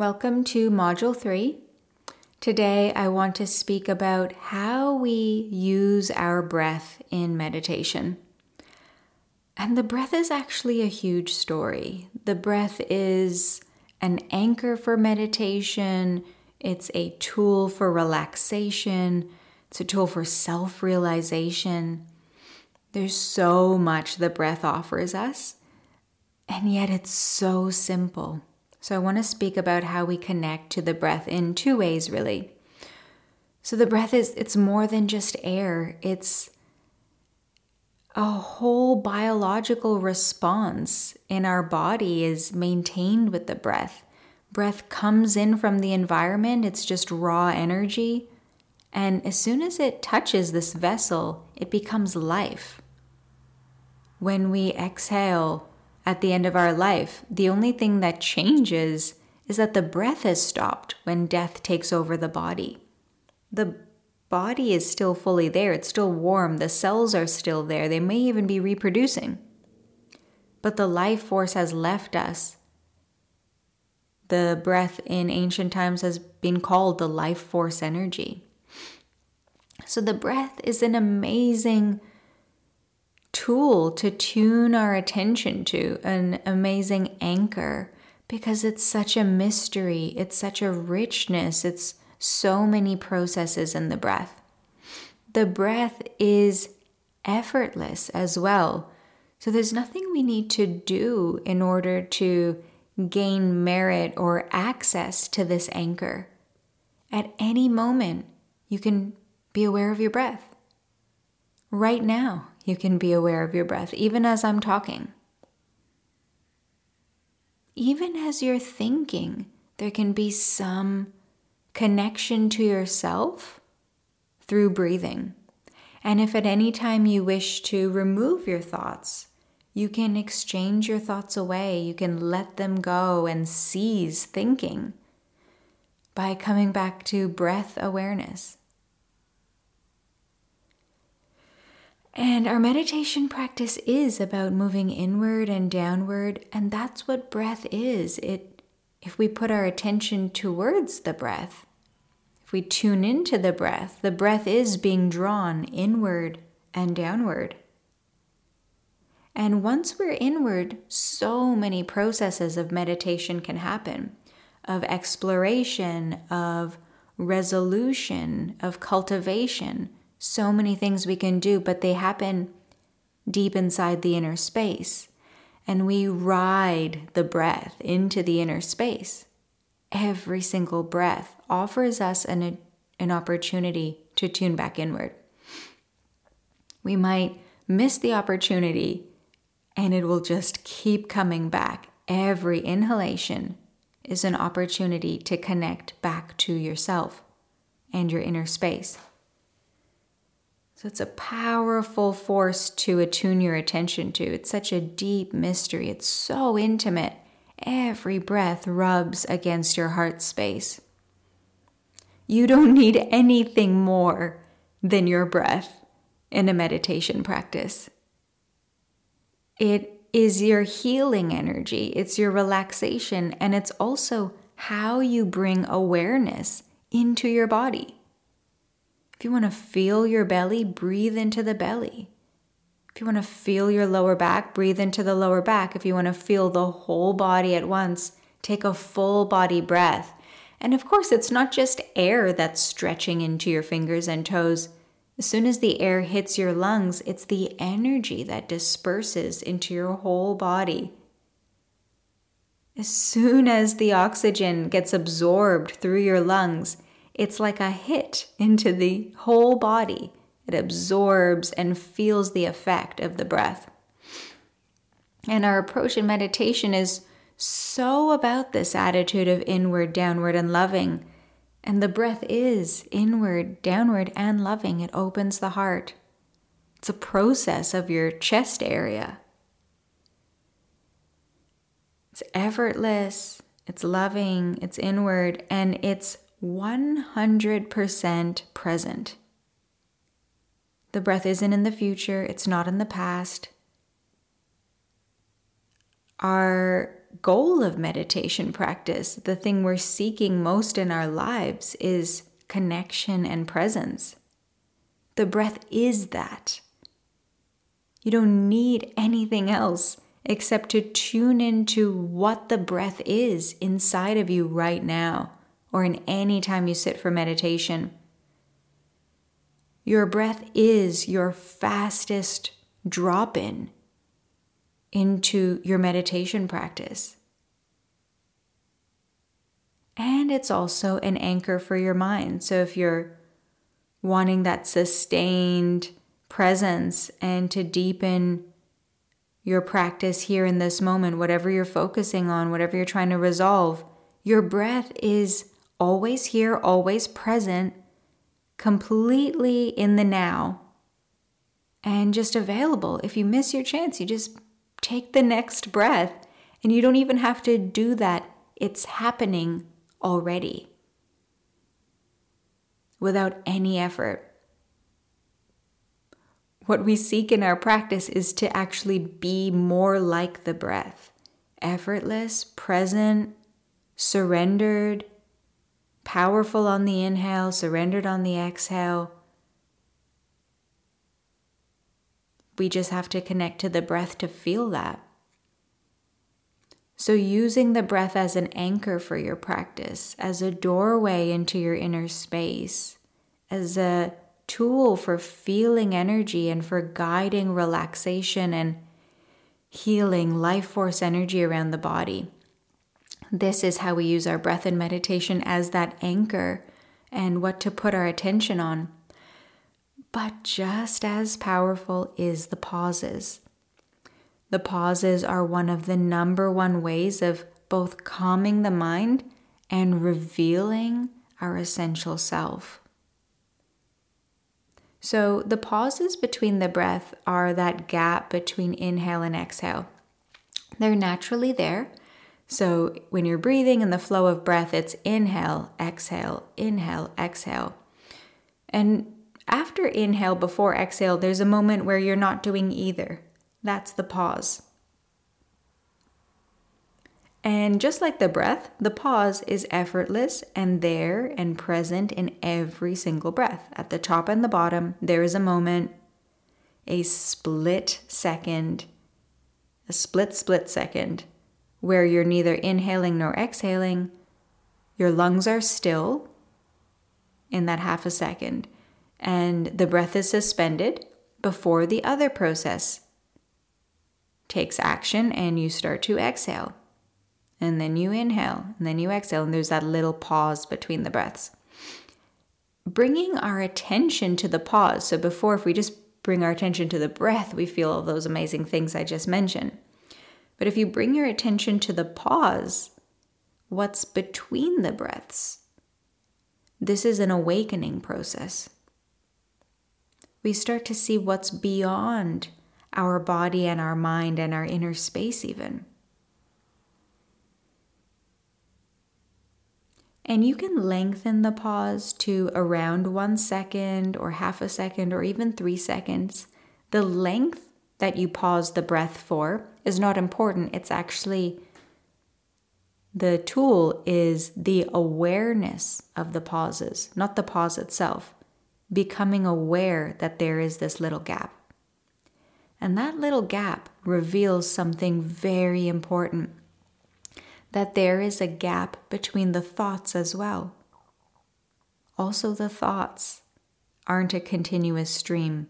Welcome to Module 3. Today, I want to speak about how we use our breath in meditation. And the breath is actually a huge story. The breath is an anchor for meditation, it's a tool for relaxation, it's a tool for self realization. There's so much the breath offers us, and yet it's so simple. So, I want to speak about how we connect to the breath in two ways, really. So, the breath is, it's more than just air, it's a whole biological response in our body is maintained with the breath. Breath comes in from the environment, it's just raw energy. And as soon as it touches this vessel, it becomes life. When we exhale, at the end of our life, the only thing that changes is that the breath has stopped when death takes over the body. The body is still fully there, it's still warm, the cells are still there, they may even be reproducing. But the life force has left us. The breath in ancient times has been called the life force energy. So the breath is an amazing tool to tune our attention to, an amazing anchor, because it's such a mystery, it's such a richness, it's so many processes in the breath. The breath is effortless as well. So there's nothing we need to do in order to gain merit or access to this anchor. At any moment, you can be aware of your breath. Right now, you can be aware of your breath, even as I'm talking. Even as you're thinking, there can be some connection to yourself through breathing. And if at any time you wish to remove your thoughts, you can exchange your thoughts away. You can let them go and cease thinking by coming back to breath awareness. And our meditation practice is about moving inward and downward, and that's what breath is. It if we put our attention towards the breath, if we tune into the breath, the breath is being drawn inward and downward. And once we're inward, so many processes of meditation can happen of exploration, of resolution, of cultivation so many things we can do, but they happen deep inside the inner space. And we ride the breath into the inner space. Every single breath offers us an, an opportunity to tune back inward. We might miss the opportunity and it will just keep coming back. Every inhalation is an opportunity to connect back to yourself and your inner space. So it's a powerful force to attune your attention to. It's such a deep mystery, it's so intimate. Every breath rubs against your heart space. You don't need anything more than your breath in a meditation practice. It is your healing energy, it's your relaxation, and it's also how you bring awareness into your body. If you want to feel your belly, breathe into the belly. If you want to feel your lower back, breathe into the lower back. If you want to feel the whole body at once, take a full body breath. And of course, it's not just air that's stretching into your fingers and toes. As soon as the air hits your lungs, it's the energy that disperses into your whole body. As soon as the oxygen gets absorbed through your lungs, it's like a hit into the whole body. It absorbs and feels the effect of the breath. And our approach in meditation is so about this attitude of inward, downward, and loving. And the breath is inward, downward, and loving. It opens the heart. It's a process of your chest area. It's effortless, it's loving, it's inward, and it's 100% present. The breath isn't in the future, it's not in the past. Our goal of meditation practice, the thing we're seeking most in our lives, is connection and presence. The breath is that. You don't need anything else except to tune into what the breath is inside of you right now or in any time you sit for meditation. Your breath is your fastest drop in into your meditation practice. And it's also an anchor for your mind. So if you're wanting that sustained presence and to deepen your practice here in this moment, whatever you're focusing on, whatever you're trying to resolve, your breath is always here, always present, completely in the now, and just available. If you miss your chance, you just take the next breath, and you don't even have to do that. It's happening already without any effort. What we seek in our practice is to actually be more like the breath effortless, present, surrendered, powerful on the inhale, surrendered on the exhale. We just have to connect to the breath to feel that. So, using the breath as an anchor for your practice, as a doorway into your inner space, as a tool for feeling energy and for guiding relaxation and healing life force energy around the body. This is how we use our breath in meditation as that anchor and what to put our attention on. But just as powerful is the pauses. The pauses are one of the number one ways of both calming the mind and revealing our essential self. So, the pauses between the breath are that gap between inhale and exhale. They're naturally there. So, when you're breathing in the flow of breath, it's inhale, exhale, inhale, exhale. And after inhale, before exhale, there's a moment where you're not doing either. That's the pause. And just like the breath, the pause is effortless and there and present in every single breath. At the top and the bottom, there is a moment, a split second, a split, split second, where you're neither inhaling nor exhaling. Your lungs are still in that half a second, and the breath is suspended before the other process takes action and you start to exhale. And then you inhale, and then you exhale, and there's that little pause between the breaths. Bringing our attention to the pause. So, before, if we just bring our attention to the breath, we feel all those amazing things I just mentioned. But if you bring your attention to the pause, what's between the breaths, this is an awakening process. We start to see what's beyond our body and our mind and our inner space, even. And you can lengthen the pause to around one second or half a second or even three seconds. The length that you pause the breath for is not important. It's actually the tool is the awareness of the pauses, not the pause itself. Becoming aware that there is this little gap. And that little gap reveals something very important that there is a gap between the thoughts as well. Also, the thoughts aren't a continuous stream.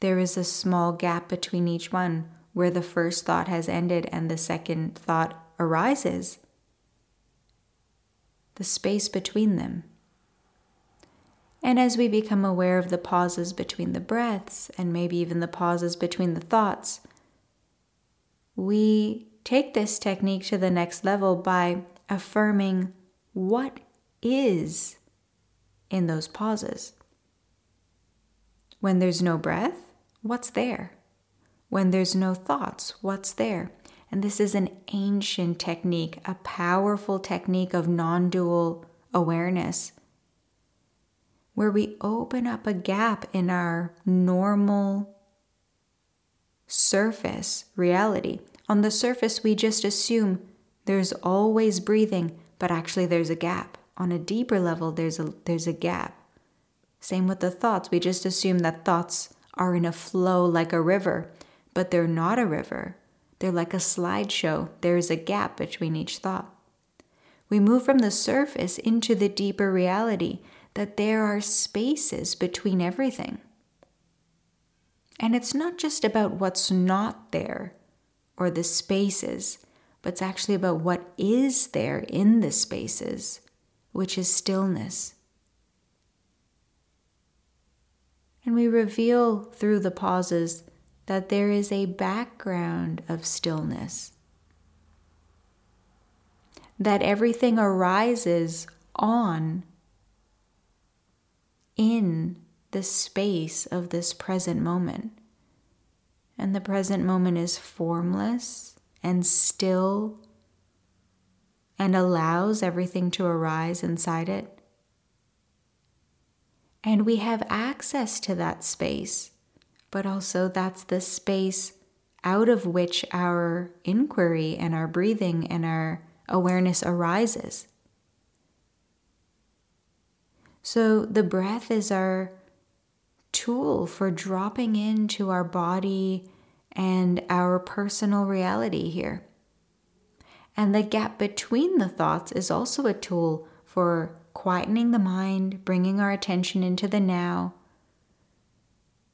There is a small gap between each one where the first thought has ended and the second thought arises. The space between them. And as we become aware of the pauses between the breaths and maybe even the pauses between the thoughts, we take this technique to the next level by affirming what is in those pauses. When there's no breath, what's there? When there's no thoughts, what's there? And this is an ancient technique, a powerful technique of non dual awareness, where we open up a gap in our normal surface reality On the surface, we just assume there's always breathing, but actually there's a gap. On a deeper level, there's a, there's a gap. Same with the thoughts. We just assume that thoughts are in a flow like a river, but they're not a river. They're like a slideshow. There is a gap between each thought. We move from the surface into the deeper reality that there are spaces between everything. And it's not just about what's not there or the spaces, but it's actually about what is there in the spaces, which is stillness. And we reveal through the pauses that there is a background of stillness, that everything arises on, in the space of this present moment. And the present moment is formless and still and allows everything to arise inside it. And we have access to that space, but also that's the space out of which our inquiry and our breathing and our awareness arises. So the breath is our tool for dropping into our body and our personal reality here. And the gap between the thoughts is also a tool for quietening the mind, bringing our attention into the now.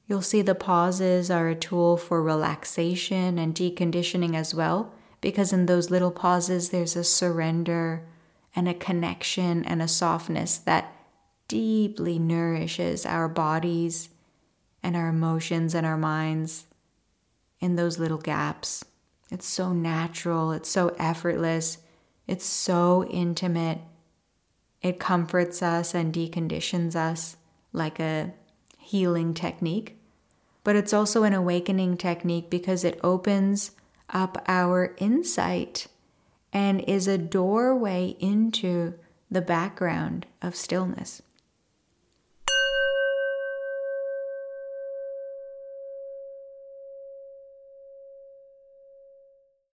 You'll see the pauses are a tool for relaxation and deconditioning as well, because in those little pauses, there's a surrender and a connection and a softness that deeply nourishes our bodies and our emotions and our minds in those little gaps. It's so natural, it's so effortless, it's so intimate. It comforts us and deconditions us like a healing technique. But it's also an awakening technique because it opens up our insight and is a doorway into the background of stillness.